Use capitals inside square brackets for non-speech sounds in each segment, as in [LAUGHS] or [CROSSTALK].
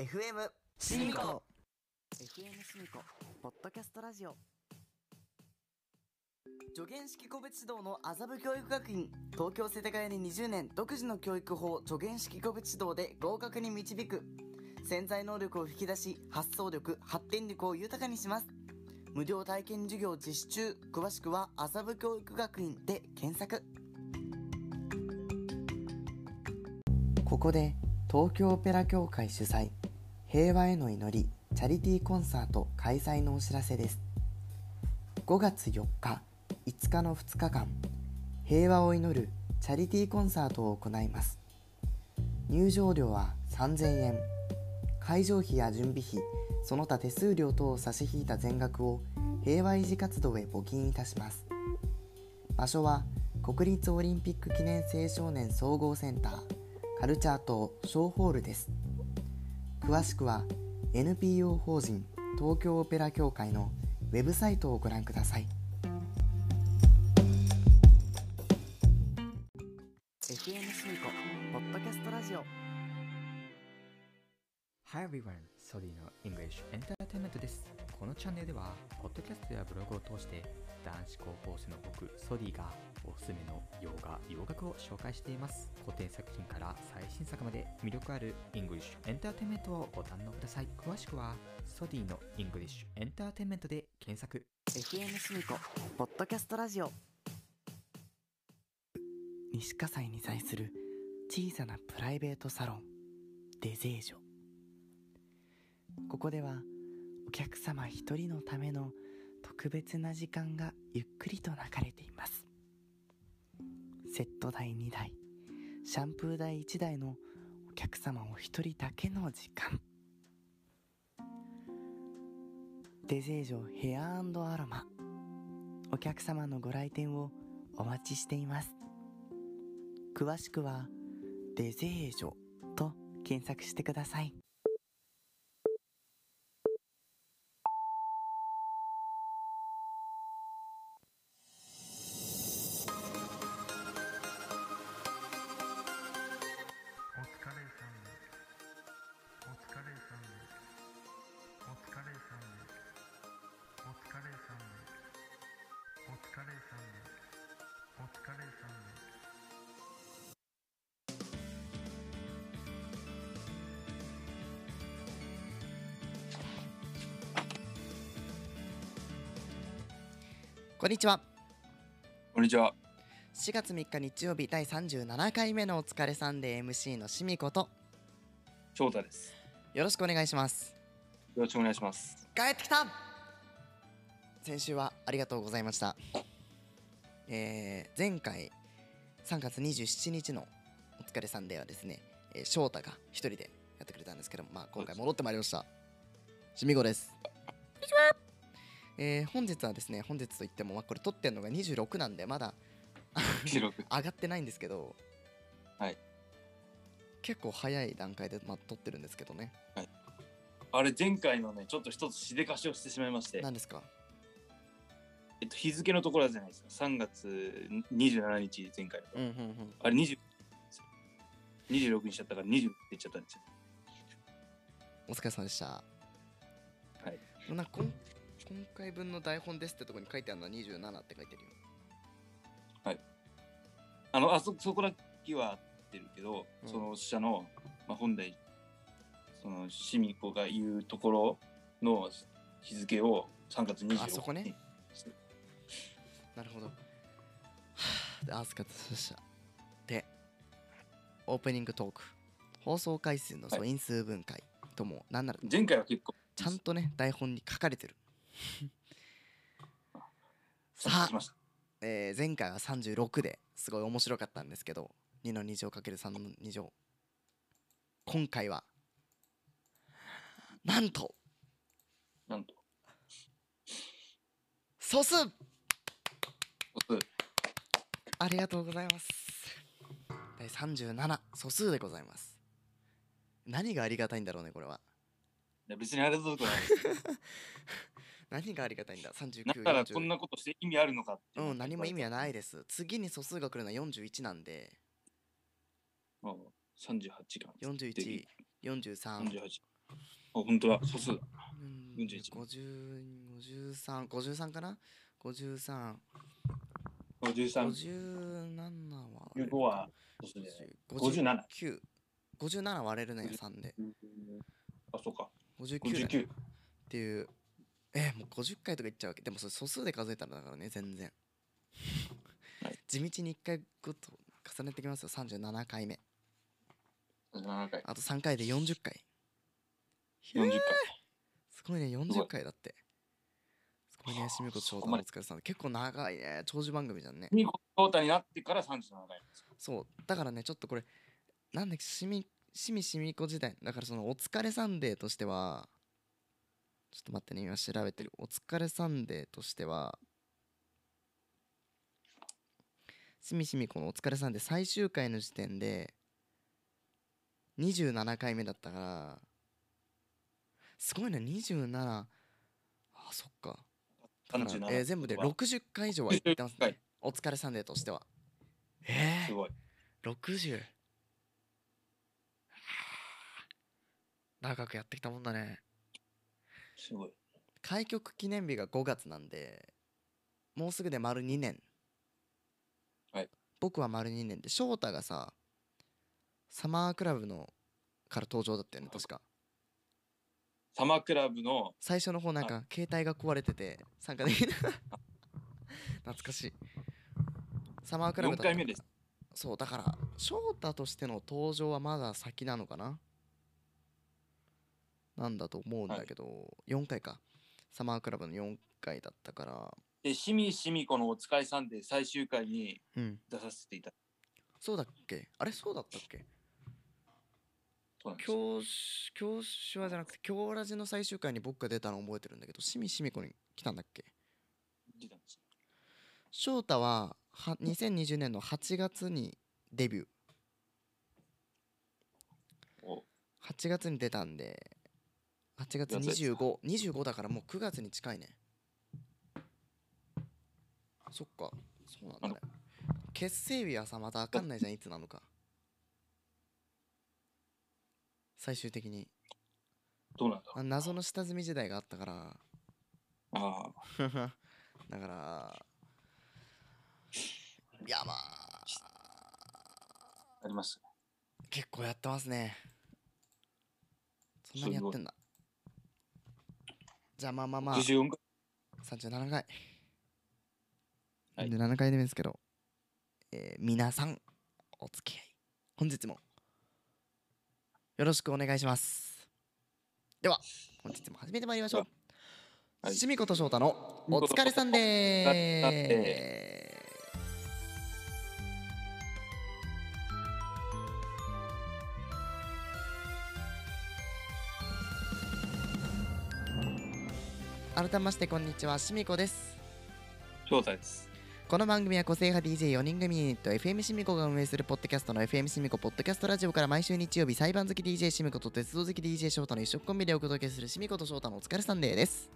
FM シミコ。FM シミコポッドキャストラジオ。助言式個別指導の麻布教育学院。東京世田谷に20年独自の教育法助言式個別指導で合格に導く。潜在能力を引き出し発想力発展力を豊かにします。無料体験授業実施中詳しくは麻布教育学院で検索。ここで東京オペラ協会主催平和への祈りチャリティーコンサート開催のお知らせです。5月4日5日の2日間平和を祈るチャリティーコンサートを行います。入場料は3000円。会場費や準備費その他手数料等を差し引いた全額を平和維持活動へ募金いたします。場所は国立オリンピック記念青少年総合センターカルチャー島小ホールです。詳しくは NPO 法人東京オペラ協会のウェブサイトをご覧ください FM シミコポッドキャストラジオ Hi everyone! ソディの English Entertainment です。このチャンネルでは、ポッドキャストやブログを通して、男子高校生の僕、ソディがおすすめの洋画、洋楽を紹介しています。古典作品から最新作まで魅力ある English Entertainment をご堪能ください。詳しくは、ソディの English Entertainment で検索。FM シミコポッドキャストラジオ西葛西に在する小さなプライベートサロンデゼージョここではお客様一人のための特別な時間がゆっくりと流れています。セット代2台シャンプー台1台のお客様お一人だけの時間。デゼージョヘアアロマお客様のご来店をお待ちしています。詳しくはデゼージョと検索してください。んにちは。こんにちは。4月3日日曜日第37回目のお疲れさんで MC のしみこと。翔太です。よろしくお願いします。よろしくお願いします。帰ってきた。先週はありがとうございました。えー、前回3月27日のお疲れさんではですね、えー翔太が一人でやってくれたんですけども、まあ、今回戻ってまいりました。しみごですえー、本日はですね本日といっても、まあ、これ撮ってるのが26なんでまだ。[LAUGHS] 上がってないんですけどはい結構早い段階で、まあ、撮ってるんですけどねあれ前回のね、ちょっと一つしでかしをしてしまいまして、何ですか？えっと、日付のところじゃないですか。3月27日前回の。うんうんうんあれ20 26にしちゃったから20って言っちゃったんですよ。お疲れ様でした。はい。なんかこん今回分の台本ですってとこに書いてあるのは27って書いてるよはい。あの、あそそこだけは合ってるけど、うんその下の、まあ、本来、その、シミ子が言うところの日付を3月26日あそこねなるほど。はぁで、あすかでした。で、オープニングトーク。放送回数の素因数分解とも、なんなら前回は結構、ちゃんとね、台本に書かれてる。[LAUGHS] さあ。えー前回は36ですごい面白かったんですけど2の2乗 ×3 の2乗今回はなんとなんと。素数素数ありがとうございます第37素数でございます何がありがたいんだろうねこれは別にあれだとこないです。[LAUGHS] 何がありがたいんだ？だ39からこん40なことして意味あるのかってうん何も意味はないで。です次に素数が来るのは41なんで38か。41 43 38。本当だ、素数だ。うん41 50 53、53かな ?53、53、57は15は素数で。57 57。57割れるね、3で。あ、そうか。59だね59。っていう。え、もう50回とかいっちゃうわけ。でもそれ素数で数えたらだからね、全然。はい地道に1回ごと重ねてきますよ、37回目。7回。あと3回で40回。40回。すごいね、ごい40回だって。すごいね、しみこと翔太お疲れさん。結構長いね、長寿番組じゃんね。見事と翔太になってから37回。そう、だからね、ちょっとこれ、なんだっけ、しみ、しみしみこ時代。だからその、お疲れサンデーとしては、ちょっと待ってね、今調べてる。お疲れサンデーとしては、しみしみこのお疲れサンデー最終回の時点で、27回目だったから、すごいね、27。あ、そっか。だから37えー全部では60回以上は行ってます60ね。お疲れサンデーとしては。えー、すごい。60長くやってきたもんだねすごい。開局記念日が5月なんでもうすぐで丸2年。はい。僕は丸2年で翔太がさサマークラブのから登場だったよね確か。サマークラブの最初の方なんか携帯が壊れてて参加できない [LAUGHS] 懐かしい。サマークラブ4だった。回目です。そうだから翔太としての登場はまだ先なのかな？なんだと思うんだけど、4回か。サマークラブの4回だったから。で、しみしみこのお疲れさんで最終回にうん。出させていただそうだっけ？あれそうだったっけ？教師教師はじゃなくて京ラジの最終回に僕が出たの覚えてるんだけどしみしみこに来たんだっけ？出たんです翔太はは2020年の8月にデビュー。お。8月に出たんで8月やつです2525だからもう9月に近いね。そっかそうなんだね。結成日はさまた分かんないじゃんいつなのか。最終的に。どうなんだあ謎の下積み時代があったから。ああ、[LAUGHS] だからいやまあ。あります。結構やってますね。そんなにやってんだじゃあまあまあまあ。64回。37回、はい。37回目ですけど、えー皆さんお付き合い本日もよろしくお願いします。では本日も始めてまいりましょう。はい。しみこと翔太のお疲れさんでー改めましてこんにちはしみこです翔太です。この番組は個性派 DJ4 人組ユニット FM シミコが運営するポッドキャストの FM シミコポッドキャストラジオから毎週日曜日裁判好き DJ シミコと鉄道好き DJ 翔太の一色コンビでお届けするシミコと翔太のお疲れサンデーです。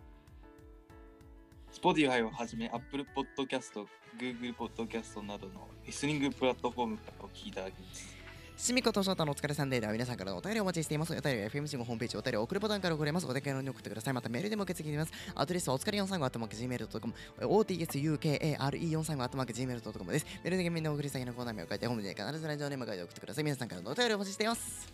Spotify をはじめ Apple Podcast、Google Podcast などのリスニングプラットフォームからお聞きいただきます。シミコと翔太のお疲れサンデーでは皆さんからのお便りをお待ちしています。お便りは FM シミコホームページお便りを送るボタンから送れます。お手軽に送ってください。またメールでも受け付けています。アドレスはお疲れ435 gmail.com、otsukare435 gmail.com です。メールでみんな送り先のコーナー名を書いて、ホームで必ずラジオネームを書いて送ってください。皆さんからのお便りをお待ちしています。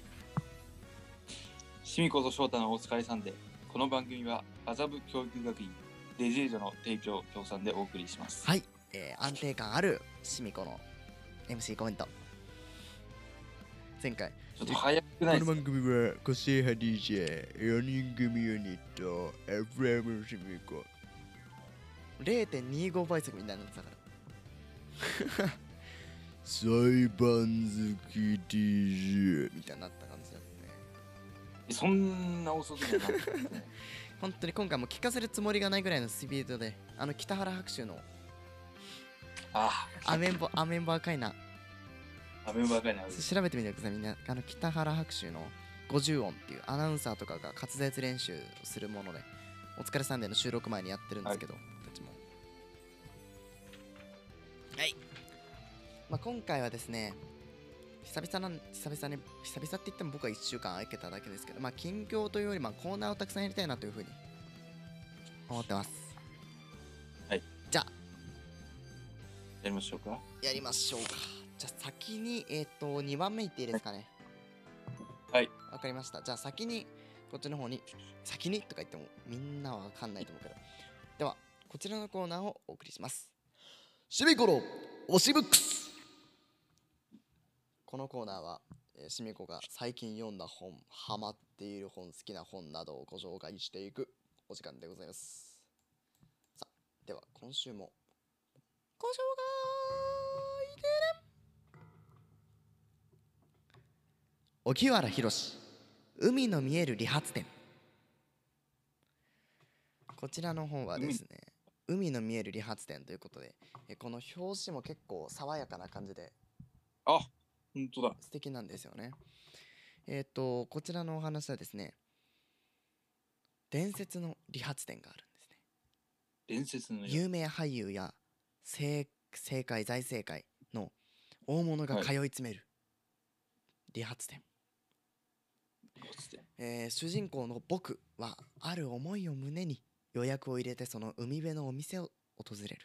しみこと翔太のお疲れさんで、この番組は麻布教育学院デジェージョの提供協賛でお送りします。はい、えー安定感あるシミコの MC コメント。前回、ちょっと早くないこの番組は個性派 DJ4 人組ユニット FM シミコ。0.25倍速みたいになってたから。裁判好き DJ みたいになった感じだったね。そんな遅くないなくてね。[LAUGHS] 本当に今回も聞かせるつもりがないぐらいのスピードであの北原白秋のあアメンボアメンボ赤いな。あ、アメンバ。調べてみてください。みんなあの北原白秋の50音っていうアナウンサーとかが滑舌練習するものでお疲れサンデーの収録前にやってるんですけど、僕たちもはい、まあ、今回はですね久々なん久々に久々って言っても僕は1週間空けただけですけどまあ近況というよりまあコーナーをたくさんやりたいなというふうに思ってます。はい。じゃあ。やりましょうか。やりましょうかじゃあ先にえっ、と2番目いっていいですかね？はい。わかりました。じゃあ先にこっちの方に先にとか言ってもみんなはわかんないと思うけど。ではこちらのコーナーをお送りします。シミコの推しブックス。このコーナーは、えー、シミコが最近読んだ本ハマっている本好きな本などをご紹介していくお時間でございます。さあでは今週も。ご紹介荻原宏海の見える理髪店。こちらの本はですね海の見える理髪店ということでえこの表紙も結構爽やかな感じであ、本当だ。素敵なんですよね。えっ、とこちらのお話はですね伝説の理髪店があるんですね。伝説の有名俳優や政政界財政界の大物がはい。通い詰める理髪店、えー主人公の僕はある思いを胸に予約を入れてその海辺のお店を訪れる、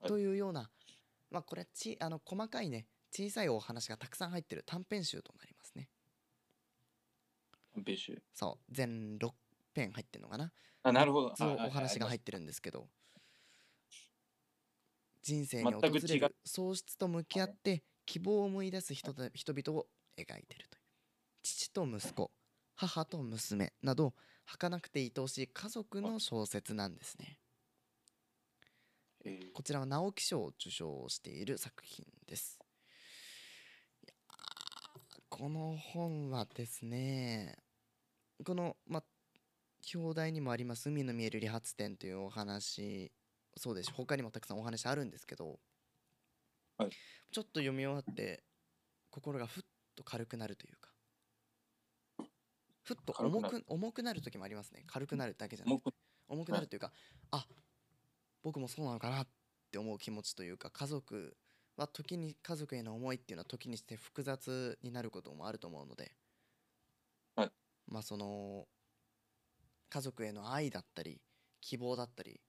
はい。というようなまあこれちあの細かいね小さいお話がたくさん入ってる短編集となりますね。短編集。そう全6編入ってるのかな。あ、なるほど。そのはいお話が入っってるんですけど人生に訪全く違う。れる喪失と向き合って希望を思い出す人た人々を描いてる父と息子母と娘など儚くて愛おしい家族の小説なんですね。えー。こちらは直木賞を受賞している作品です。この本はですねこのまあ表題にもあります「海の見える理髪店」というお話そうです。し他にもたくさんお話あるんですけど、はい。ちょっと読み終わって心がふっと軽くなるというかふっと重軽く重くなる時もありますね。軽くなるだけじゃなくて。重くなる。というか、あ僕もそうなのかなって思う気持ちというか家族は時に家族への思いっていうのは時にして複雑になることもあると思うので、はい。まあその家族への愛だったり希望だったり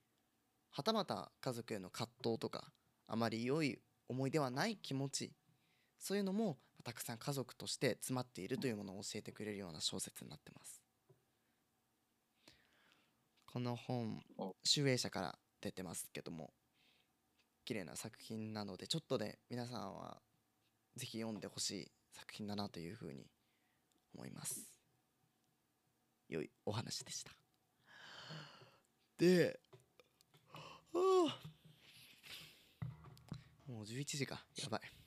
はたまた家族への葛藤とかあまり良い思いではない気持ちそういうのもたくさん家族として詰まっているというものを教えてくれるような小説になってます。この本集英社から出てますけども綺麗な作品なのでちょっとで皆さんはぜひ読んでほしい作品だなというふうに思います。良いお話でした。ではあもう11時か。やばい。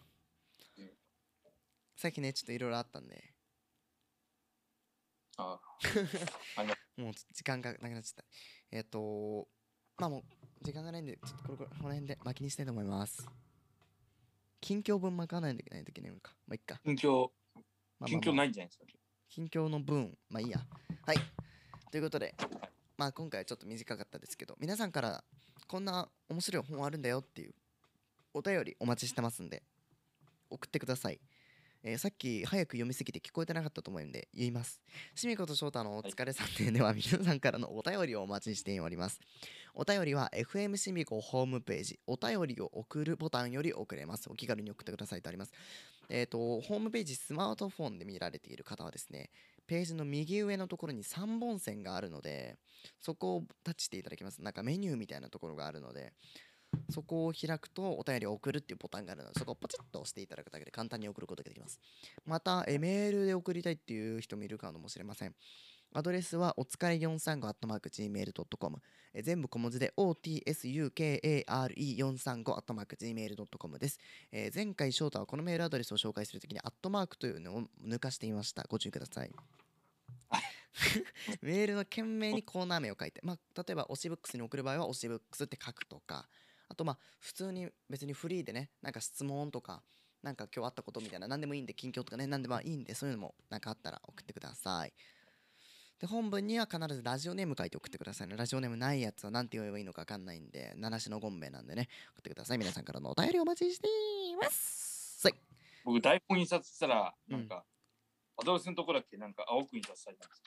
さっきねちょっといろいろあったんでああ [LAUGHS] もう時間がなくなっちゃった。えっ、とまあもう時間がないんで、ちょっとこれこれこの辺で巻きにしたいと思います。近況分巻かないといけないときないのか。まあいっか。近況、まあまあ近況ないんじゃないですか？近況の分、まあいいや。はい。ということで、まあ今回はちょっと短かったですけど、皆さんからこんな面白い本あるんだよっていうお便りお待ちしてますんで、送ってください。えーさっき早く読みすぎて聞こえてなかったと思うんで言います。しみこと翔太のお疲れさんででは皆さんからのお便りをお待ちしております。お便りは FM しみこホームページお便りを送るボタンより送れます。お気軽に送ってくださいとあります。えっ、と、ホームページスマートフォンで見られている方はですね、ページの右上のところに3本線があるので、そこをタッチしていただきます。なんかメニューみたいなところがあるので、そこを開くとお便りを送るっていうボタンがあるので、そこをポチッと押していただくだけで簡単に送ることができます。また、えメールで送りたいっていう人もいるかもしれません。アドレスはお疲れ 435-gmail.com え全部小文字で otsukare435-gmail.com です、えー前回翔太はこのメールアドレスを紹介するときにアットマークというのを抜かしていました。ご注意ください。[LAUGHS] メールの件名にコーナー名を書いて、まあ、例えば推しブックスに送る場合は推しブックスって書くとかあとまあ普通に別にフリーでねなんか質問とかなんか今日あったことみたいな何でもいいんで近況とかね何でもいいんでそういうのもなんかあったら送ってください。で本文には必ずラジオネーム書いて送ってくださいね。ラジオネームないやつは何て言えばいいのか分かんないんで七種のゴンベなんでね送ってください。皆さんからのお便りお待ちしています。はい。僕台本印刷したら、うんなん。か、アドレスのとこだけ？なんか青く印刷されたんです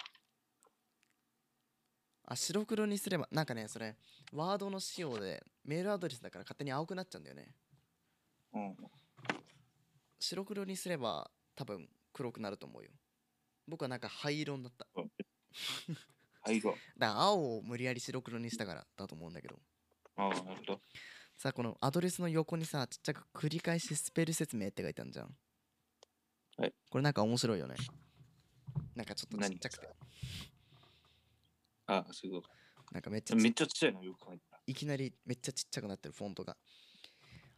あ白黒にすればなんかねそれワードの仕様でメールアドレスだから勝手に青くなっちゃうんだよね。よ。うん。白黒にすれば多分黒くなると思うよ。僕はなんか灰色になった。はい、が。[LAUGHS] だ青を無理やり白黒にしたからだと思うんだけど。ああ、なるほど。さあこのアドレスの横にさちっちゃく繰り返しスペル説明って書いてあるじゃん。はい。これなんか面白いよね。なんかちょっとちっちゃくてああ、そういうこなんかめっちゃめっちゃちっちゃいのよく考えた。ら。いきなりめっちゃちっちゃくなってるフォントが。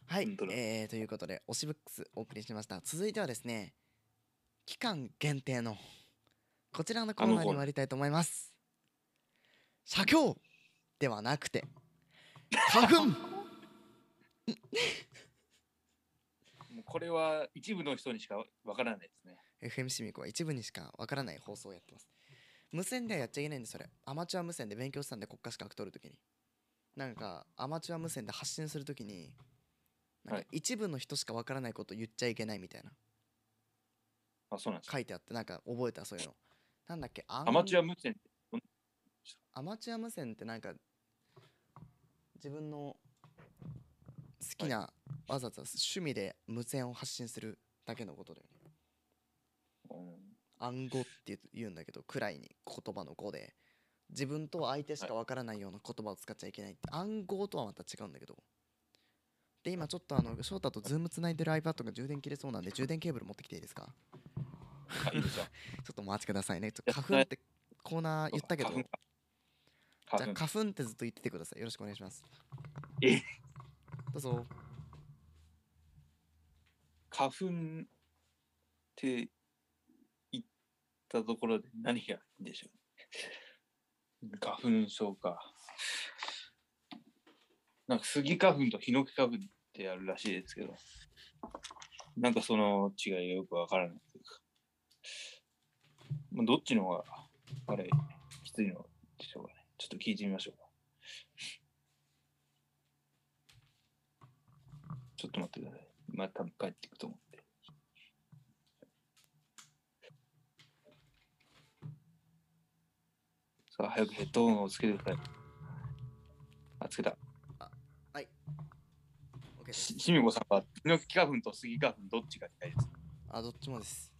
はいえー、ということで推しブックスお送りしました。続いてはですね期間限定のこちらのコーナーに参りたいと思います。写経ではなくて花粉。[LAUGHS] もうこれは一部の人にしかわからないですね。FM シミコは一部にしかわからない放送をやってます無線ではやっちゃいけないんですそれ。アマチュア無線で勉強したんで国家資格取るときに。なんかアマチュア無線で発信するときになんはい。か一部の人しかわからないことを言っちゃいけないみたいな。あ、そうなんですか。書いてあってなんか覚えたそういうの。なんだっけアアマチュアア無線アマチュア無線ってなんか自分の好きな、わざわざ趣味で無線を発信するだけのことだよね。うん暗号って言うんだけど暗いに言葉の語で。自分と相手しかわからないような言葉を使っちゃいけないって。暗号とはまた違うんだけど。で今ちょっとあの翔太とズームつないでる iPad が充電切れそうなんで充電ケーブル持ってきていいですか？[LAUGHS] ちょっとお待ちくださいね。ちょっとや花粉ってコーナー言ったけど。じゃあ花粉。ってずっと言っててください。よろしくお願いします。え？どうぞ。花粉ってたところで何がいいんでしょう？花粉症か。なんかスギ花粉とヒノキ花粉ってあるらしいですけど、なんかその違いがよくわからないというか、まあ、どっちの方があれきついのでしょうかね。ちょっと聞いてみましょうか。ちょっと待ってください。また帰っていくと思って。さあ、早くヘッドホンをつけてください。あ、つけた。はい。OK です。ししみこさんは、ヒノキ花粉とスギ花粉、どっちが嫌いですか？あどっちもです。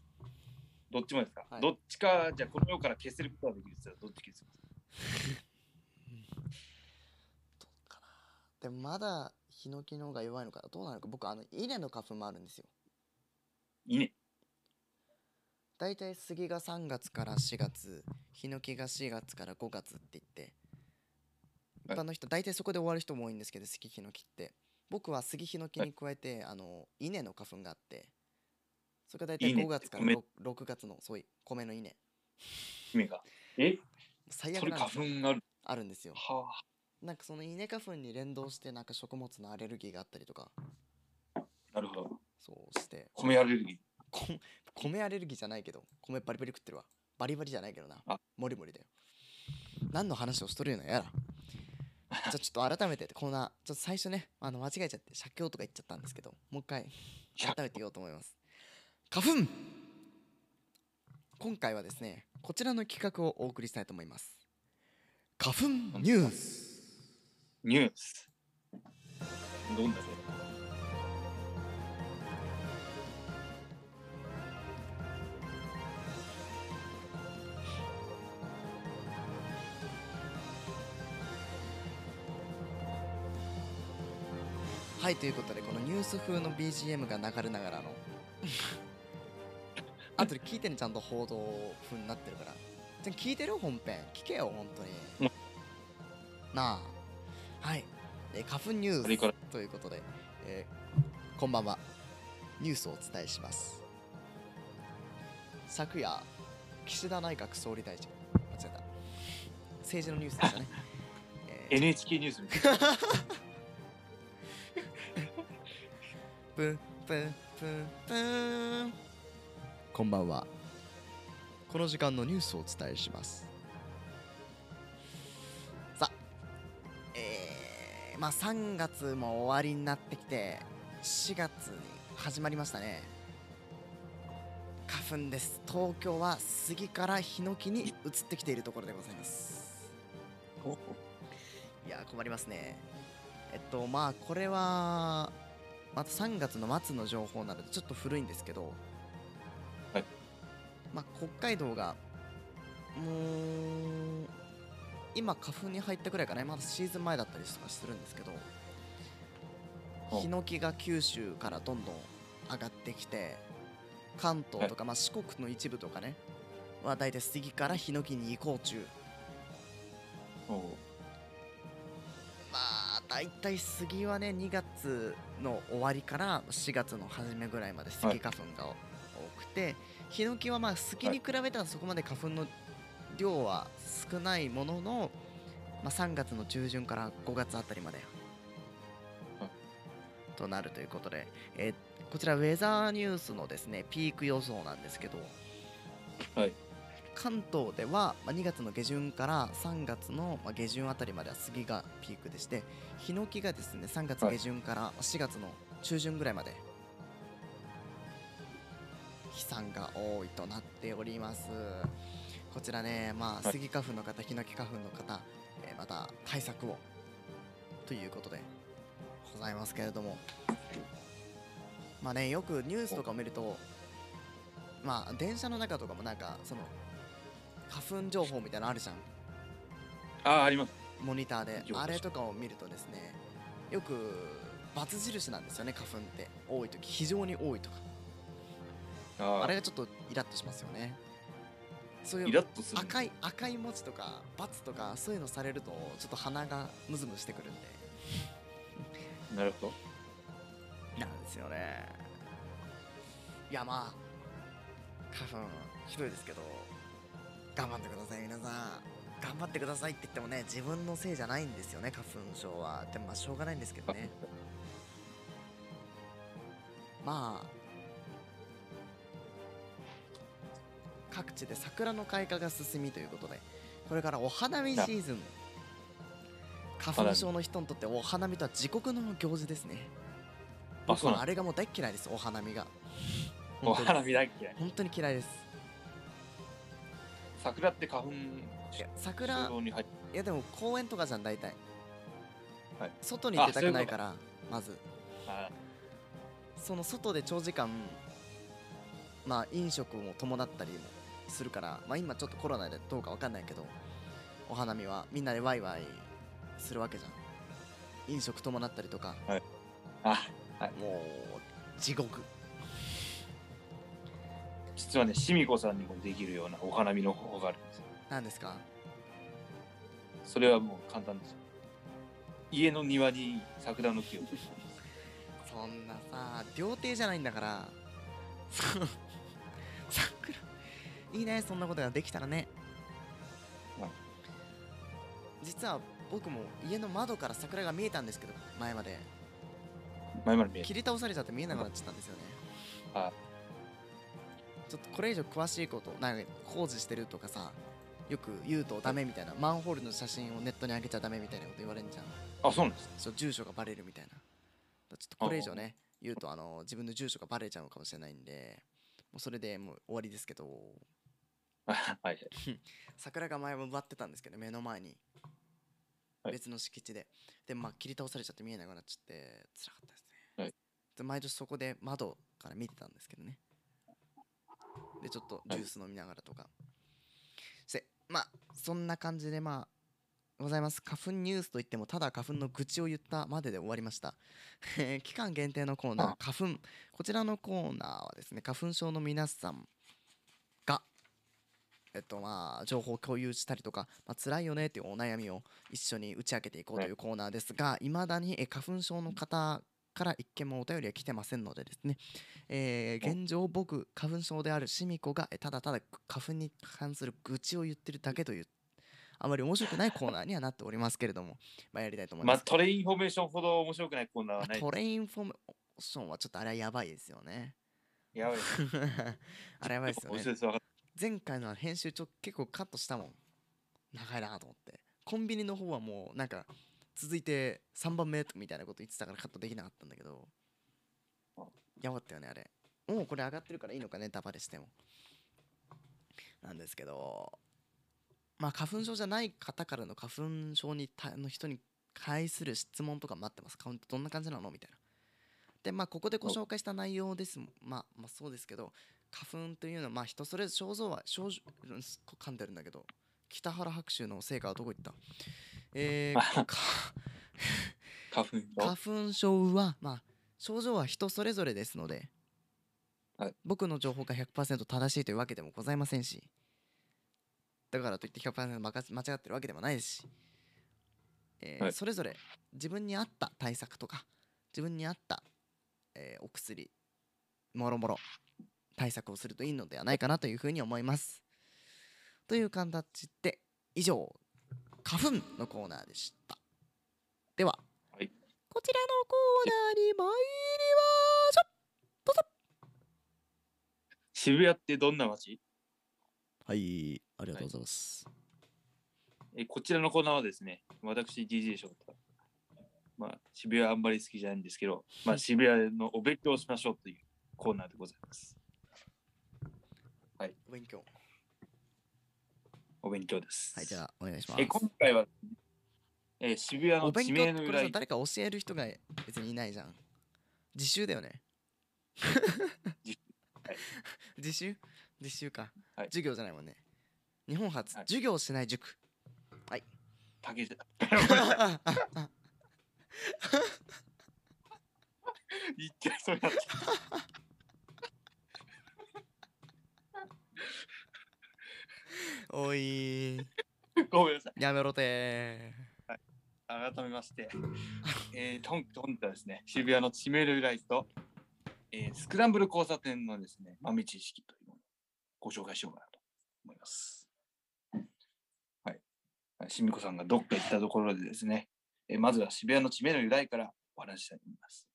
どっちもですか、はい。どっちか、じゃあこの世から消せることができるって言ったらどっち消せます [LAUGHS] どうかな。でもまだヒノキの方が弱いのかな。どうなのか。僕あの稲の花粉もあるんですよ。いいね。だいたい杉が3月から4月ヒノキが4月から5月って言って一はい般の人大体そこで終わる人も多いんですけど杉ヒノキって僕は杉ヒノキに加えて、あの稲の花粉があってそれが大体稲5月から米 6, 6月のそういう米の稲しみが。え？最悪なんですよ花粉がある。んですよはなんかその稲花粉に連動してなんか食物のアレルギーがあったりとかあ、なるほど。そうして米アレルギー。こ米アレルギーじゃないけど米バリバリ食ってるわ。バリバリじゃないけどな。あ。モリモリだよ。何の話をしとるのやら。じゃあちょっと改めてコーナーちょっと最初ねあの間違えちゃって写経とか言っちゃったんですけどもう一回改めて言おうと思います。花粉！今回はですねこちらの企画をお送りしたいと思います。花粉ニュース。ニュース。どんだけはいということでこのニュース風の BGM が流れながらの [LAUGHS] あとで聞いてねちゃんと報道風になってるから。聞いてる本編。聞けよ本当に。なあ。はい、えー花粉ニュースということで、えーこんばんは。ニュースをお伝えします。昨夜岸田内閣総理大臣間違えた。政治のニュースでしたね、[LAUGHS] えー NHK ニュースみたいなプンプンプンプン。こんばんは。この時間のニュースをお伝えします。さあえー、まあ3月も終わりになってきて4月に始まりましたね。花粉です。東京は杉からヒノキに移ってきているところでございます。おいやー困りますね。えっとまあこれはまた3月の末の情報なのでちょっと古いんですけどはい。まあ北海道がもう今花粉に入ったくらいかな。まだシーズン前だったりとかするんですけどおヒノキが九州からどんどん上がってきて関東とか、まあ、四国の一部とかねは大体杉からヒノキに移行中大体杉はね2月の終わりから4月の初めぐらいまで杉花粉が多くて、ヒノキはまあ杉に比べたらそこまで花粉の量は少ないものの、まあ、3月の中旬から5月あたりまではい。となるということで、えーこちらウェザーニュースのですねピーク予想なんですけど、はい関東ではまあ2月の下旬から3月のまあ下旬あたりまでは杉がピークでしてヒノキがですね3月はい下旬から4月の中旬ぐらいまで飛散が多いとなっております。こちらねまあはい。杉花粉の方ヒノキ花粉の方、えーまた対策をということでございますけれども。まあねよくニュースとかを見るとまあ電車の中とかもなんかその花粉情報みたいなのあるじゃん。ああ、あります。モニターで。あれとかを見るとですねよく×印なんですよね花粉って。多い時。非常に多いとか。あれがちょっとイラッとしますよね。そうイいうラッとする。赤い赤い文字とか×とかそういうのされるとちょっと鼻がムズムズしてくるんで。[LAUGHS] なるほど。なんですよね。いやまあ花粉ひどいですけど頑張ってください皆さん。頑張ってくださいって言ってもね自分のせいじゃないんですよね花粉症は。でもまあしょうがないんですけどね。[LAUGHS] まあ各地で桜の開花が進みということでこれからお花見シーズン。花粉症の人にとってお花見とは地獄の行事ですね。あ、僕そうあれがもう大っ嫌いですお花見が。お花見大嫌い。本当に嫌いです桜って花粉桜いやでも公園とかじゃん大体、はい。外に出たくないからまず。あその外で長時間まあ飲食も伴ったりもするからまあ今ちょっとコロナでどうかわかんないけどお花見はみんなでワイワイするわけじゃん。飲食伴ったりとか。あ、もう地獄実はね、しみこさんにもできるようなお花見の方法があるんですよ。なんですか？それはもう簡単ですよ。家の庭に桜の木を。[LAUGHS] そんなさ料亭じゃないんだから桜いいねそんなことができたらねはい実は僕も家の窓から桜が見えたんですけど前まで前まで見える。切り倒されちゃって見えなくなっちゃったんですよねあちょっとこれ以上詳しいことなんか工事してるとかさよく言うとダメみたいなマンホールの写真をネットに上げちゃダメみたいなこと言われんじゃん。あ、そうなんです。そう住所がバレるみたいな。ちょっとこれ以上ね言うとあの自分の住所がバレちゃうかもしれないんでもうそれでもう終わりですけど。あ [LAUGHS] はいはい。[LAUGHS] 桜が前も奪ってたんですけど目の前に。はい。別の敷地で、でまあ切り倒されちゃって見えなくなっちゃって辛かったですね、はい。で毎年そこで窓から見てたんですけどねでちょっとジュース飲みながらとか、してまあそんな感じでまあございます。花粉ニュースといってもただ花粉の愚痴を言ったまでで終わりました。え [LAUGHS] ー期間限定のコーナーあ花粉。こちらのコーナーはですね花粉症の皆さんがえっとまあ情報を共有したりとか、まあ辛いよねっていうお悩みを一緒に打ち明けていこうというコーナーですがいまだにえ花粉症の方から一件もお便りは来てませんのでですね、えー現状僕花粉症であるシミ子がえただただ花粉に関する愚痴を言ってるだけというあまり面白くないコーナーにはなっておりますけれども。[LAUGHS] まあやりたいと思いまあ、ます、トレインフォメーションほど面白くないコーナーはない。トレインフォメーションはちょっとあれはやばいですよね。やばいです。あれやばいですよね。前回の編集ちょ結構カットしたもん。長いなと思って。コンビニの方はもうなんか続いて3番目みたいなこと言ってたからカットできなかったんだけど。やばったよねあれ。もうこれ上がってるからいいのかネタバレしても。なんですけど。まあ花粉症じゃない方からの花粉症にたの人に対する質問とか待ってます。カウントどんな感じなのみたいな。でまあここでご紹介した内容ですまあまあそうですけど。花粉というのはまあ人それぞれ症状は症状噛んでるんだけど。北原白秋の成果はどこ行った？えー、[LAUGHS] か花粉花症粉症はまあ症状は人それぞれですので、はい。僕の情報が100%正しいというわけでもございませんしだからといって100%まか間違ってるわけでもないですし、えーはい。それぞれ自分に合った対策とか自分に合った、えーお薬もろもろ対策をするといいのではないかなというふうに思いますという形で以上花粉のコーナーでした。では、はい。こちらのコーナーに参りましょ渋谷ってどんな街？うはいありがとうございます、えこちらのコーナーはですね、私 DJ 翔太、まあ、渋谷あんまり好きじゃないんですけど、まあ、[LAUGHS] 渋谷のお勉強をしましょうというコーナーでございます。お勉強お勉強です。はいじゃあお願いします。え今回は、えー渋谷のお勉地名の由来、誰か教える人が別にいないじゃん。自習だよね。自はい。自習？自習か、はい。授業じゃないもんね。日本初、はい。授業しない塾。竹じゃ [LAUGHS] 言っちゃいそうになっちゃおいうごめんなさい。やめろて改めまして、えー、本本日はですね、渋谷の地名の由来と、えースクランブル交差点のですね、豆知識というものをご紹介しようかなと思います。はい。しみこさんがどっか行ったところでですね、えーまずは渋谷の地名の由来からお話ししたいと思います。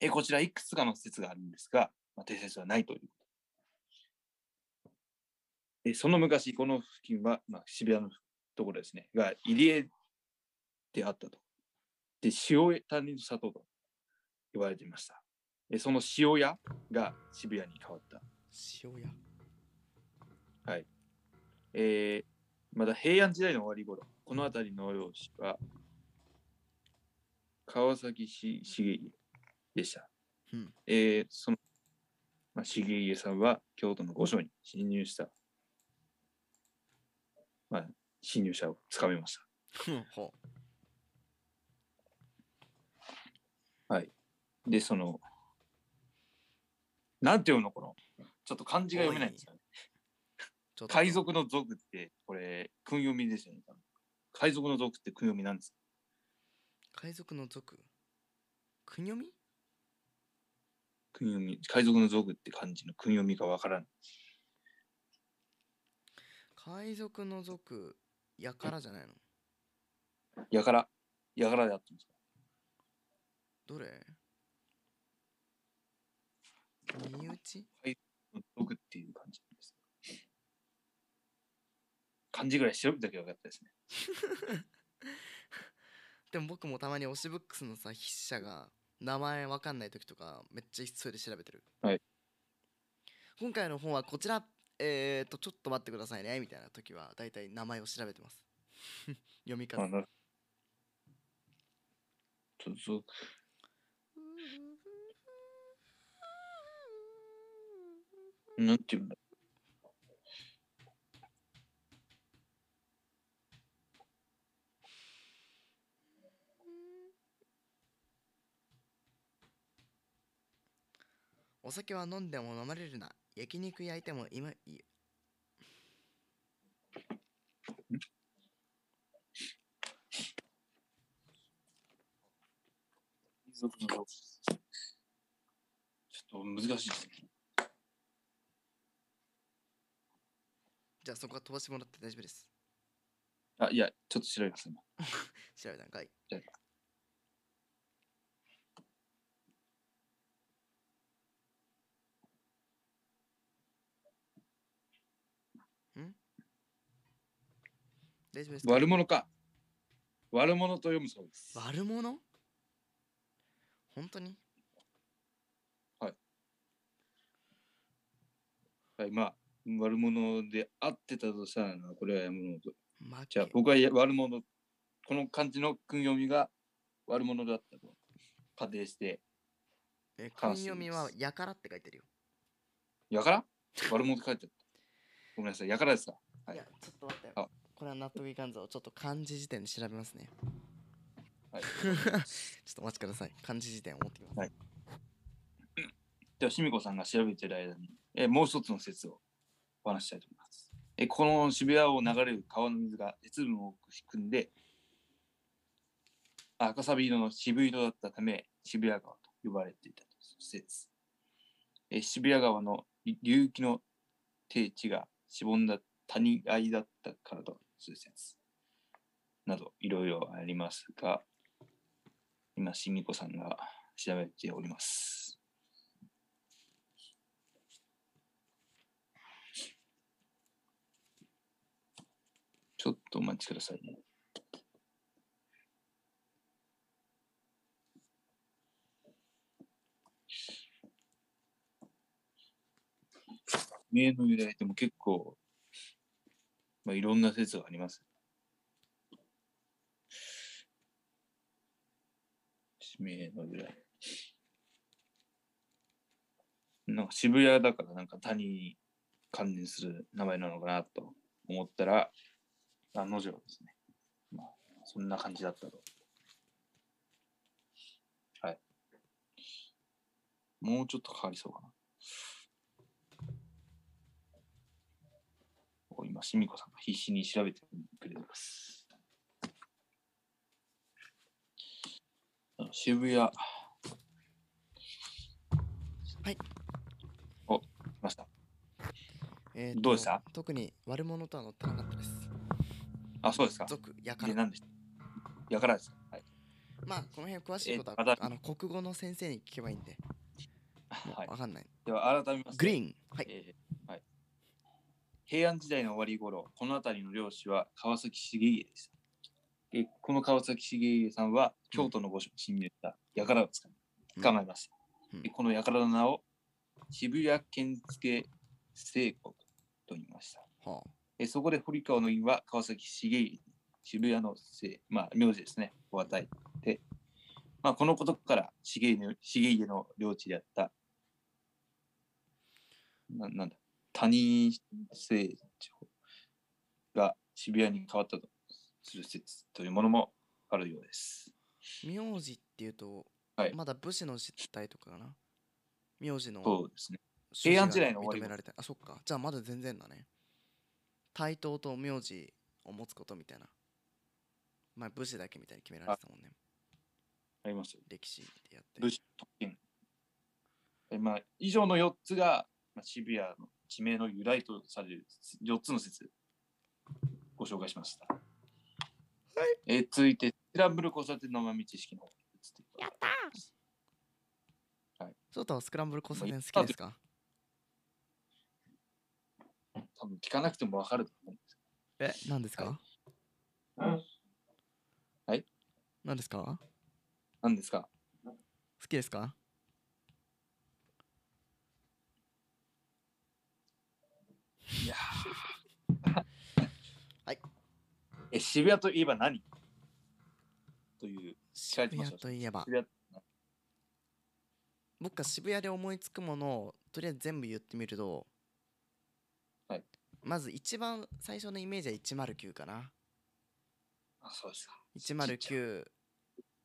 えーこちらいくつかの説があるんですが、まあ、定説はないという。えーその昔、この付近は、まあ、渋谷のところですね、が入江であったと。で、塩谷の里と言われていました。でその塩屋が渋谷に変わった。塩屋えーまた平安時代の終わり頃、この辺りの領主は川崎市重家でした。うんえーその、まあ、重家さんは京都の御所に侵入した、まあ、侵入者をつかめました。ふんほで、その、なんていうの？この、ちょっと漢字が読めないんですよね。海賊の族って、これ、訓読みですよね。海賊の族って訓読みなんです海賊の族？国読み？訓読み、海賊の族って漢字の訓読みがわからない。海賊の族やからじゃないの？やから、やからであってますか？どれ？身内？族っていう感じです。漢字ぐらい調べときゃよかったですね。[LAUGHS] でも僕もたまに推しブックスのさ筆者が名前わかんない時とかめっちゃ急いで調べてる。はい。今回の本はこちらえーとちょっと待ってくださいねみたいな時はだいたい名前を調べてます。[LAUGHS] 読み方。あなちょっと、なんていうんだ。お酒は飲んでも飲まれるな焼肉焼いても今いちょっと難しいですね。じゃあそこは飛ばしてもらって大丈夫ですあ、いや、ちょっと調べます、今。[LAUGHS] 調べたんかいじゃあ大丈夫ですか？悪者か。悪者と読むそうです。悪者？本当に？はいはい、まあ、悪者で合ってたとしたらな、これはやむのと。じゃあ、僕はや悪者、この漢字の訓読みが悪者だったと仮定して、え訓読みはやからって書いてるよ。やから？悪者って書いてあった。ごめんなさい、やからですか？はいいや、ちょっと待ってあ。これは納得いかんぞ。ちょっと漢字辞典で調べますね。はい。[LAUGHS] ちょっとお待ちください。漢字辞典を持ってきます。はいでは、しみこさんが調べている間に、えーもう一つの説をお話ししたいと思います。えーこの渋谷を流れる川の水が鉄分を多く含んで、赤サビ色の渋色だったため、渋谷川と呼ばれていたと説。えー渋谷川の流域の低地がしぼんだ谷合だったからとする説。など、いろいろありますが、今、しみこさんが調べております。ちょっとお待ちくださいね。名の由来でも結構、まあ、いろんな説があります。地名の由来。なんか渋谷だからなんか谷に関連する名前なのかなと思ったら、案の定ですね。まあ、そんな感じだったと。はい。もうちょっとかかりそうかな。お今、しみこさんが必死に調べてくれてます。渋谷。はいお、来ました。えーとどうでした？特に悪者とは載ってなかったです。あ、そうですか。俗、やかで、ら。何でした？やからですか？はい。まあ、この辺詳しいことはえーあの国語の先生に聞けばいいんで、も [LAUGHS] はいうわかんない。では、改めますとグリーン。はい。えーはい。平安時代の終わり頃、この辺りの領主は川崎重家でした。えこの川崎重家さんは京都の御所に侵入した輩をつかみ捕まえました。うん。でこの輩の名を渋谷健介聖子と言いました。はえそこで堀川の院は川崎重家に渋谷の姓、まあ、名字ですね、を与えて、まあ、このことから重家の重家の領地であった、ななんだ、谷清町が渋谷に変わったとする説というものもあるようです。あ。名字っていうと、はいまだ武士の実態とかかな？名字のそうですね。平安時代がの認められた。あ、そっか。じゃあまだ全然だね。対等と名字を持つことみたいな。まあ武士だけみたいに決められてたもんね。ありますよ。歴史でやって。武士特権。えまあ、以上の4つが、まあ、渋谷の地名の由来とされる4つの説ご紹介しました。はい。えー続いて、スクランブル交差点の豆知識の方やったー。ソータはスクランブル交差点好きですか？多分聞かなくてもわかると思うんですえ、何ですか、はい。何ですか？何ですか？好きですか？いや [LAUGHS] はい。え、渋谷といえば何？という、渋てました谷といえば。渋谷。僕が渋谷で思いつくものをとりあえず全部言ってみると、はい。まず一番最初のイメージは109かな。あ、そうですか。109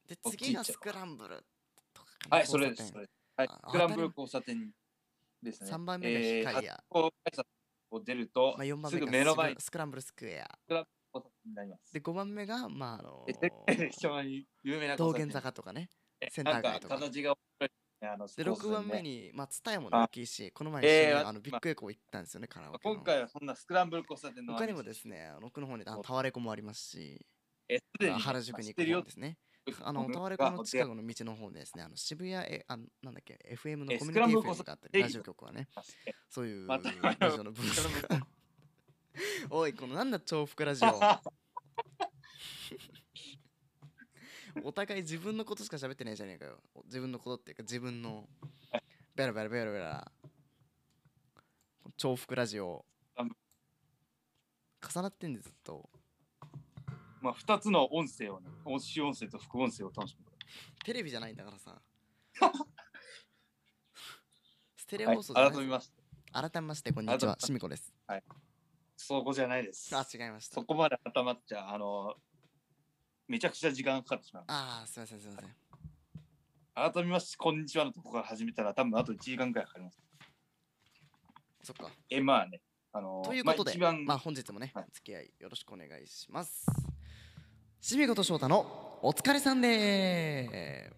で大きい。次がっちゃうスクランブルとかかなはい、それです。交差点。それはい。あ、スクランブル交差点ですね。3番目が光や。えー、を出ると、まあ、4番すぐ目の前にスクランブルスクエア。で5番目がまああのえ一番有名な道玄坂とかね。えセンター街とか。かで6番目にまあツタヤも大きいしこの前に、えーあのビッグエコー行ったんですよねカラオケの。今回はそんなスクランブル交差点の他にもですね奥の方にあのタワレコもありますしえすでに原宿に行く知ってるよ方ですねあのタワレコの近くの道の方でですね。あの渋谷えあのなんだっけ FM のえコミュニティ FM があったりラジオ局はね。そういうラジオのブースがおいこのなんだ重複ラジオ。[LAUGHS] お互い自分のことしか喋ってないじゃねえかよ。自分のことっていうか自分のベラベラベラベラ重複ラジオ。あ重なってんでずっとまあ、2つの音声をね、主音声と副音声を楽しむ。テレビじゃないんだからさ。[LAUGHS] ステレオはい、放送じゃない改めまして、改めましてこんにちは。しみこです。そこじゃないです。あ違いました。そこまで固まっちゃ、あの、めちゃくちゃ時間がかかってしまう。ああすいませんすいません。改めまして、こんにちはのとこから始めたら、多分あと1時間くらいかかります。そっか。え、まあね、あの、ということで、まあ、一番、まあ本日もね、はい。お付き合いよろしくお願いします。しみこと翔太のお疲れさんで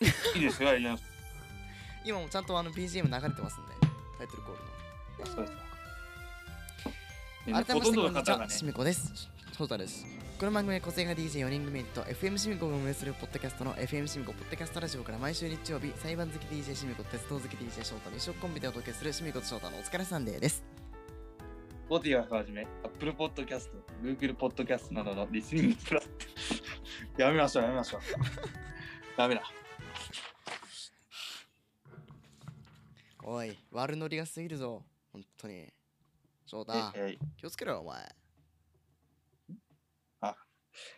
ーいいですよ、やります。[LAUGHS] 今もちゃんとあの BGM 流れてますんで、タイトルコールの。そうですか。改めましてこんにちは、しみこです。翔太です。この番組は個性が DJ4 人組ユニット FM しみこが運営するポッドキャストの FM しみこポッドキャストラジオから毎週日曜日、裁判好き DJ しみこ、鉄道好き DJ 翔太の一色コンビでお届けするしみこと翔太のお疲れサンデーです。ボティをはじめ、Apple Podcast、Google Podcast などのリスニングプラット。[LAUGHS] やめましょう、やめましょう。[LAUGHS] ダメだ。おい、悪ノリが過ぎるぞ。本当に。翔太、え気をつけろよ、お前。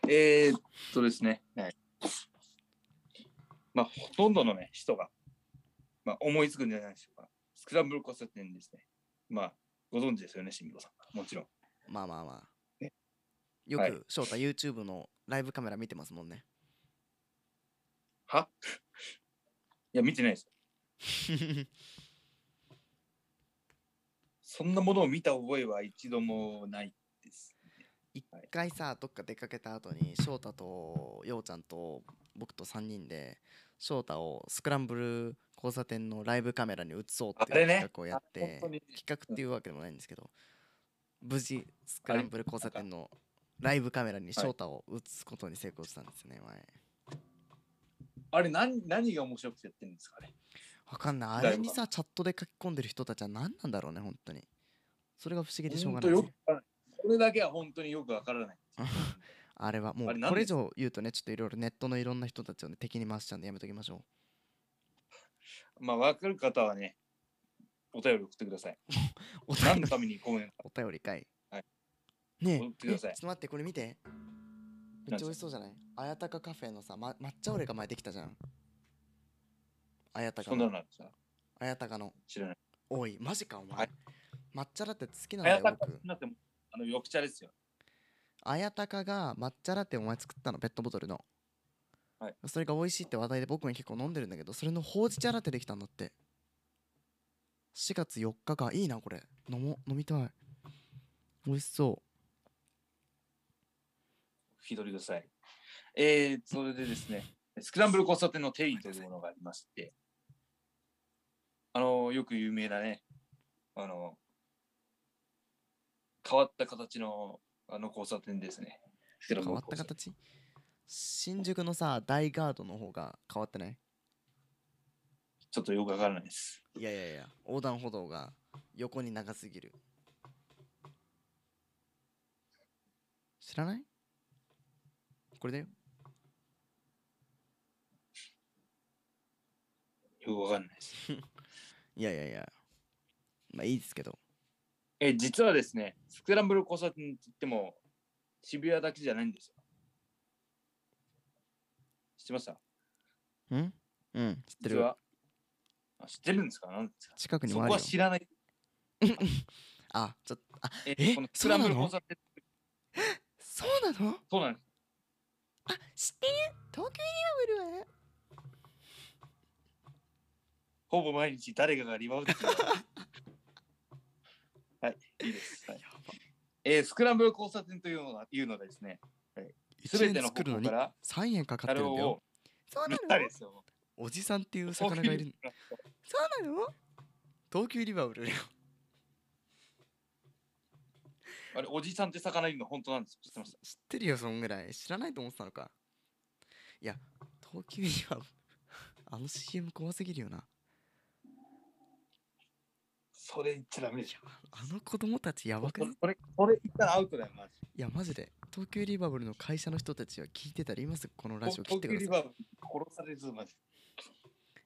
えー、っとですね、はいまあ、ほとんどのね、人が、まあ、思いつくんじゃないでしょうか。スクランブル交差点ですね。まあ、ご存知ですよね、しみこさん。もちろん。まあまあまあ。ねよはいく翔太 YouTube のライブカメラ見てますもんね。は？[LAUGHS] いや、見てないです。[LAUGHS] そんなものを見た覚えは一度もないです。一回さ、どっか出かけた後に翔太とようちゃんと僕と3人で翔太をスクランブル交差点のライブカメラに映そうっていう企画をやって、あ本当に企画っていうわけでもないんですけど、無事スクランブル交差点のライブカメラに翔太を映すことに成功したんですね、前。あれ何、何が面白くてやってるんですかね？わかんない。あれにさ、チャットで書き込んでる人たちは何なんだろうね、本当に。それが不思議でしょうがない。これだけは本当によくわからない。[LAUGHS] あれはもうこれ以上言うとね、ちょっといろいろネットのいろんな人たちを、ね、敵に回しちゃうんでやめときましょまあ、わかる方はね、お便り送ってください。う。[LAUGHS] お便り何のためにコメントお便りかい。はいねえ送ってくださいえちょっと待って、これ見て。めっちゃ美味しそうじゃない？あやたかカフェのさ、ま、抹茶オレが前できたじゃん。あやたかのそんなの。あるさ、あやたかの。知らない。おい、マジかお前。はい抹茶ラテ好きなんだよ、あやたか僕。なっても、あの、緑茶ですよ。あやたかが抹茶ラテお前作ったの、ペットボトルの。はいそれが美味しいって話題で僕も結構飲んでるんだけど、それのほうじ茶ラテできたんだって。4月4日か。いいな、これ。飲もう、飲みたい。美味しそ聞き取りください。えー、それでですね、スクランブル交差点の定義というものがありまして、あの、よく有名なね、あの、変わった形のあの交差点ですね。変わった形？新宿のさ、大ガードの方が変わってない？ちょっとよくわからないです。いやいやいや、横断歩道が横に長すぎる。知らない？これだよ。よくわかんないです。[LAUGHS] いやいやいや。まあいいですけど。え、実はですね、スクランブル交差点って言っても、渋谷だけじゃないんですよ。知ってました？ん？うん、知ってる。実は。あ知ってるんですか？なんですか？近くにそこ。は知らない。[LAUGHS] あ、ちょっと、あ、ええ？このスクランブル交差点。そうなの？そうなんです。あ、知ってる？東京リバブルはほぼ毎日誰かがリバウンド [LAUGHS] はい、いいです。はいえースクランブル交差点というのがいうのがですね、すべての方向から3円かかってるんだよを。そう塗ったですよ。おじさんっていう魚がいる。そうなの？東急リバブルよ。あれ、おじさんって魚いるの本当なんですよ。知ってました。知ってるよ、そんぐらい。知らないと思ってたのか。いや、東急リバブル。あの CM 怖すぎるよな。それ言っちゃダメでしょ。あの子供たちやばくね？これ、これ言ったらアウトだよ、マジ。いや、マジで。東急リバブルの会社の人たちは聞いてたら今す？ぐこのラジオ切ってください。東京リバーブ殺されるぞ、マジ。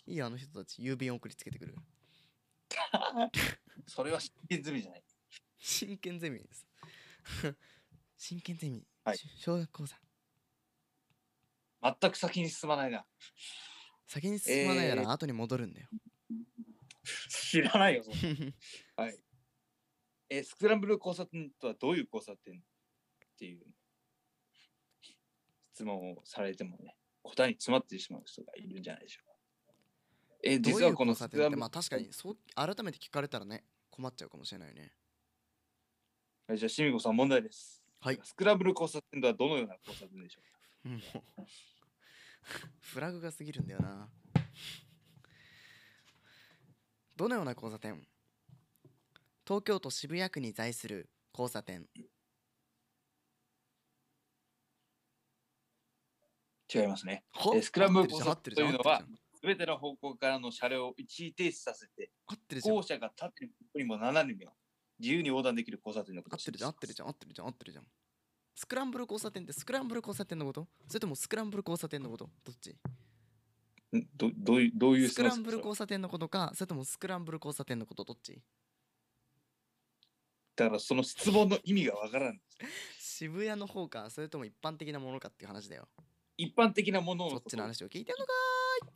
いいよ、あの人たち郵便送りつけてくる。[LAUGHS] それは真剣済みじゃない。真剣ゼミです。[LAUGHS] 真剣ゼミ。はいし小学校さん。全く先に進まないな。先に進まないならえー後に戻るんだよ。知らないよ、そんなはい。えースクランブル交差点とはどういう交差点っていう質問をされてもね、答えに詰まってしまう人がいるんじゃないでしょうか。え実はこのスクランブルまあ確かにそう改めて聞かれたらね、困っちゃうかもしれないね。はいじゃあ、しみこさん問題です。はい。スクランブル交差点とはどのような交差点でしょうか [LAUGHS] [LAUGHS] フラグが過ぎるんだよな。どのような交差点？東京都渋谷区に在する交差点。違いますね。は？えースクランブル交差点というのはすべての方向からの車両を一時停止させて、て校舎が縦にも横にも斜めにも自由に横断できる交差点のこと合ってるじゃん合ってるじゃゃん合ってるじゃん合ってるじゃん。スクランブル交差点ってスクランブル交差点のこと？それともスクランブル交差点のこと？どっち？んどどういうどういうスクランブル交差点のことかそれともスクランブル交差点のことどっち？だからその質問の意味がわからん。[LAUGHS] 渋谷の方かそれとも一般的なものかっていう話だよ。一般的なもののそっちの話を聞いてんのかーい。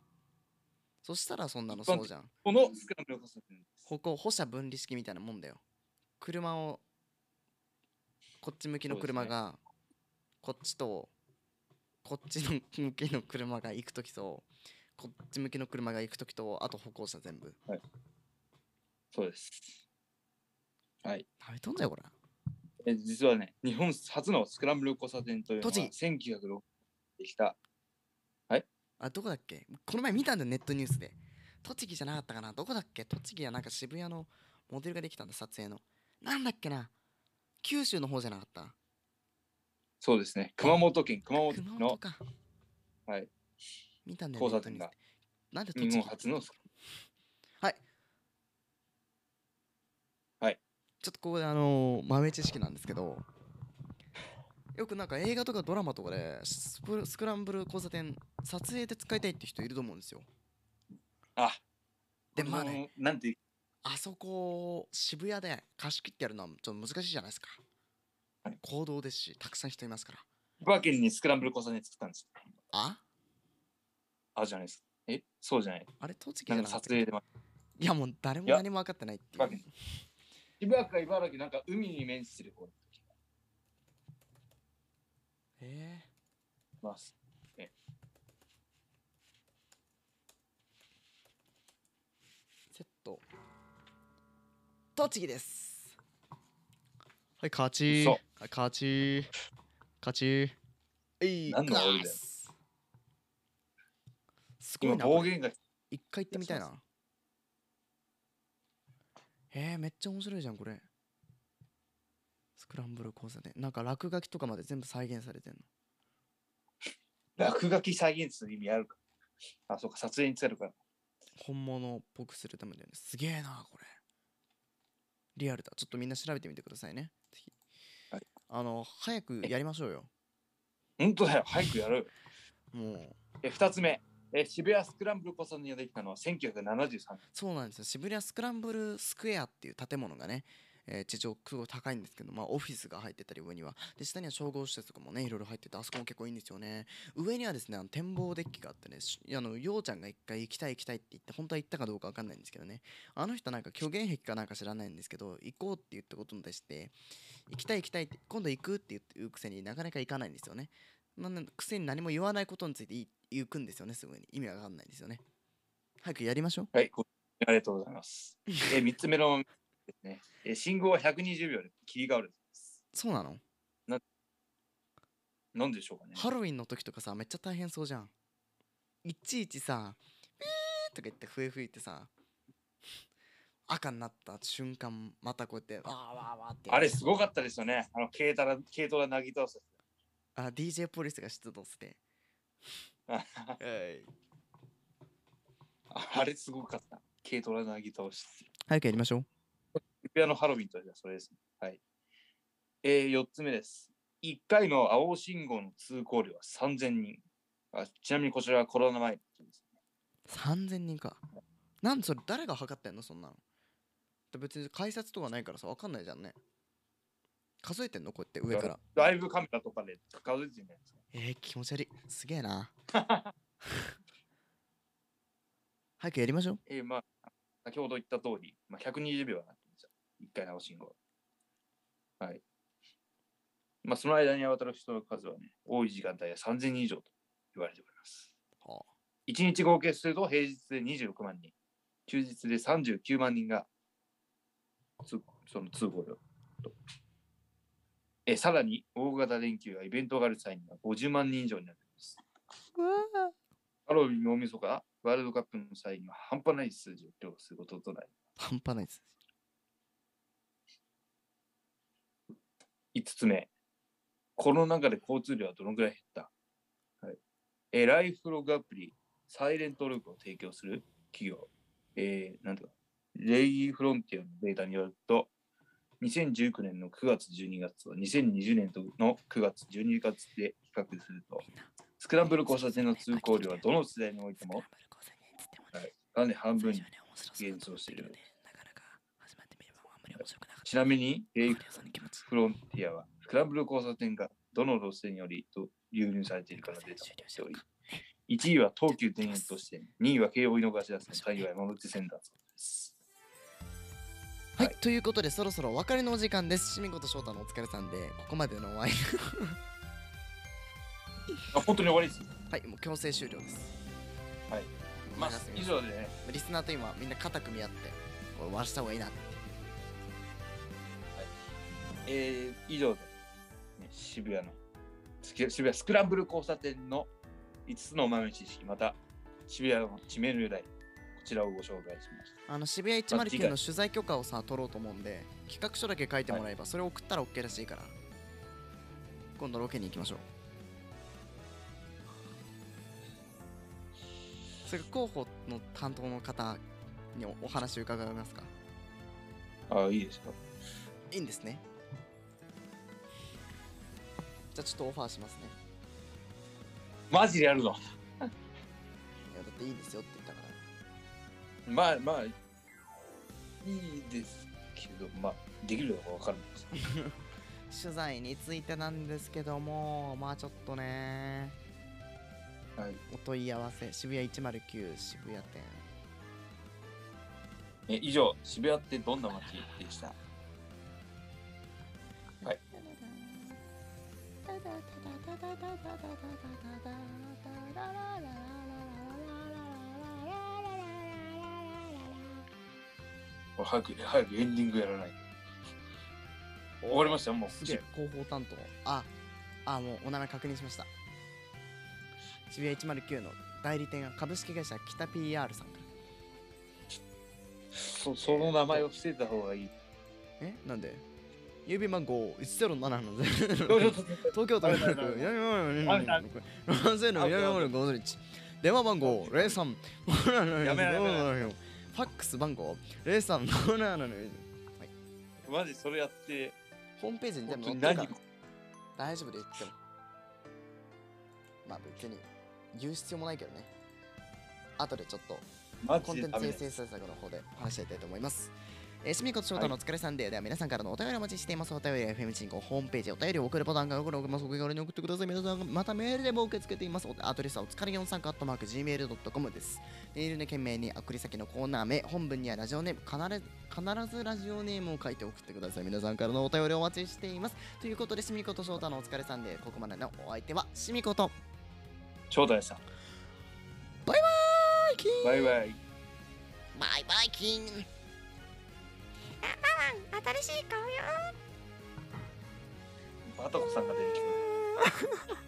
そしたらそんなのそうじゃん。このスクランブル交差点です。ここ歩車分離式みたいなもんだよ。車をこっち向きの車が、こっちとこっちの向きの車が行く時とこっち向きの車が行く時とあと歩行者全部。そうです。はい。食べとんじゃよこれ。え実はね、日本初のスクランブル交差点というのは栃1906年できた。あどこだっけ？この前見たんだよネットニュースで。栃木じゃなかったかな？どこだっけ？栃木はなんか渋谷のモデルができたんだ撮影の。なんだっけな？九州の方じゃなかった？そうですね。熊本県熊本熊本のか。はい見たんだよ交差点なんで日栃木本初の。はい。はい。ちょっとここであのー豆知識なんですけどよくなんか映画とかドラマとかでスプスクランブル交差点撮影で使いたいって人いると思うんですよ。あ。でまあね、のなんてあそこ渋谷で貸し切ってやるのはちょっと難しいじゃないですか。はい。行動ですしたくさん人いますから。千葉県にスクランブル交差点作ったんです。あ？あじゃないですか。え？そうじゃない。あれ栃木なんじゃなかったっけ？影でも。いやもう誰もいや。何も分かってないっていう。県千葉か茨城なんか海に面してる方え。ます。ー、セット栃木です。はい勝ち。嘘。はい勝ち。勝ち。えい何の煽りだようわすすごな暴言が一回行ってみたいな。えー、めっちゃ面白いじゃんこれ。スクランブル交差点。なんか落書きとかまで全部再現されてんの。[LAUGHS] 落書き再現する意味あるか。あ、そうか、撮影に使えるから。本物っぽくするためだよね。すげえなこれ。リアルだ。ちょっとみんな調べてみてくださいね。ぜひ、はい。あの早くやりましょうよ。本当だよ、早くやる。[LAUGHS] もう。え、二つ目。え、渋谷スクランブル交差点ができたのは1973年。そうなんですよ。渋谷スクランブルスクエアっていう建物がね、えー地上すごい高いんですけど、まあ、オフィスが入ってたり上には。で下には商業施設とかもねいろいろ入っててあそこも結構いいんですよね。上にはですねあの展望デッキがあってねあのようちゃんが一回行きたい行きたいって言って本当は行ったかどうか分かんないんですけどね。あの人なんか虚言癖かなんか知らないんですけど行こうって言ったことに対して行きたい行きたいって今度行くって言って言うくせになかなか行かないんですよね。なんでくせに何も言わないことについてい行くんですよねすぐに意味わかんないんですよね早くやりましょうはい、ごありがとうございます。え、三つ目のですね。え、信号は120秒で切り替わる。そうなの？なんでしょうかね。ハロウィンの時とかさめっちゃ大変そうじゃんいちいちさピーとか言って笛吹いてさ赤になった瞬間またこうやってわーわーわーってあれすごかったですよね。あの軽トラ、軽トラなぎ倒すあ DJ ポリスが出動して。はいあれすごかった。軽トラなぎ倒し。早くやりましょう渋谷のハロウィンとはそれですね。はい。えー、4つ目です。1回の青信号の通行量は3000人。あちなみにこちらはコロナ前のことです。3000人かなんでそれ誰が測ってんのそんなので別に解説とかないからさ、わかんないじゃんね。数えてんの？こうやって上から。ライブカメラとかで数えてるんじゃないですか。えー、気持ち悪い。すげえな。[LAUGHS] 早くやりましょう。えー、まあ、先ほど言った通り、まあ、120秒はなってますよ。1回直し信号。はい。まあ、その間に渡る人の数はね、多い時間帯は3000人以上と言われております。は1日合計すると平日で26万人、休日で39万人がつその通報料と。えさらに大型連休やイベントがある際には50万人以上になっています。ハロウィン、大晦日、ワールドカップの際には半端ない数字を量することとなり、半端ないです。5つ目、コロナ禍で交通量はどのぐらい減った、はい、えライフログアプリ、サイレントログを提供する企業、えー、なんていうか、レイフロンティアのデータによると、2019年の9月、12月と2020年の9月、12月で比較すると、スクランブル交差点の通行量はどの世代においても、はい、かなり半分に減少している。ちなみに、レイフロンティアは、スクランブル交差点がどの路線よりと流入されているかのデータを持っており、1位は東急田園都市線、2位は京王井の頭線、3位は山手線だそうです。はい、ということでそろそろお別れのお時間です。しみこと翔太のお疲れさんで、ここまでのお相手 [LAUGHS] あ、本当に終わりです。はい、もう強制終了です。はい。まあ、以上でね、リスナーと今みんな肩組み合って、終わらせた方がいいなって。えー、以上で、ね、渋谷の、渋谷スクランブル交差点の5つの豆知識、また渋谷の地名の由来、こちらをご紹介しました。あの渋谷まあ次109回の取材許可をさ、取ろうと思うんで、企画書だけ書いてもらえば、それを送ったら OK らしいから、今度ロケに行きましょう。それから広報の担当の方におお話を伺いますか？ああ、いいですよ。いいんですね。じゃあちょっとオファーしますね。マジでやるの？[LAUGHS] いやだっていいですよって。まあまあ、いいですけど、まあ、できるのかわかんないです。[LAUGHS] 取材についてなんですけども、まあちょっとね、はい。お問い合わせ、渋谷109渋谷店。え以上、渋谷ってどんな街でした？はい。早く、早くエンディングやらない。終わりましたもう。すげえ、広報担当。あ、あ、もうお名前確認しました。渋谷109の代理店が株式会社北 PR さんから。そその名前を伏せた方がいい。えなんで？郵便番号107のちょちょ0ちょ東京都のダメダメダメ0電話番号03やめろやめろファックス番号？03マジそれやって、ホームページに全部本当に載ってるから。何？大丈夫で言っても。まあ別に言う必要もないけどね。後でちょっとマコンテンツ。生成制作の方で話していきたいと思います。えー、しみこと翔太のお疲れさんで、では皆さんからのお便りお待ちしています。お便りは FM 進行ホームページ、お便りを送るボタンが送るます。お気軽に送ってください。皆さん、またメールでも受け付けています。おアドレスはお疲れ43カットマーク Gmail.com です。メールの件名に送り先のコーナー名、本文にはラジオネーム、必ず必ずラジオネームを書いて送ってください。皆さんからのお便りお待ちしています。ということで、しみこと翔太のお疲れさんで、ここまでのお相手はしみこと。翔太でした。バイバーイキーンバイバイ。バイバイキン新しい顔よバタコさんが出てきた。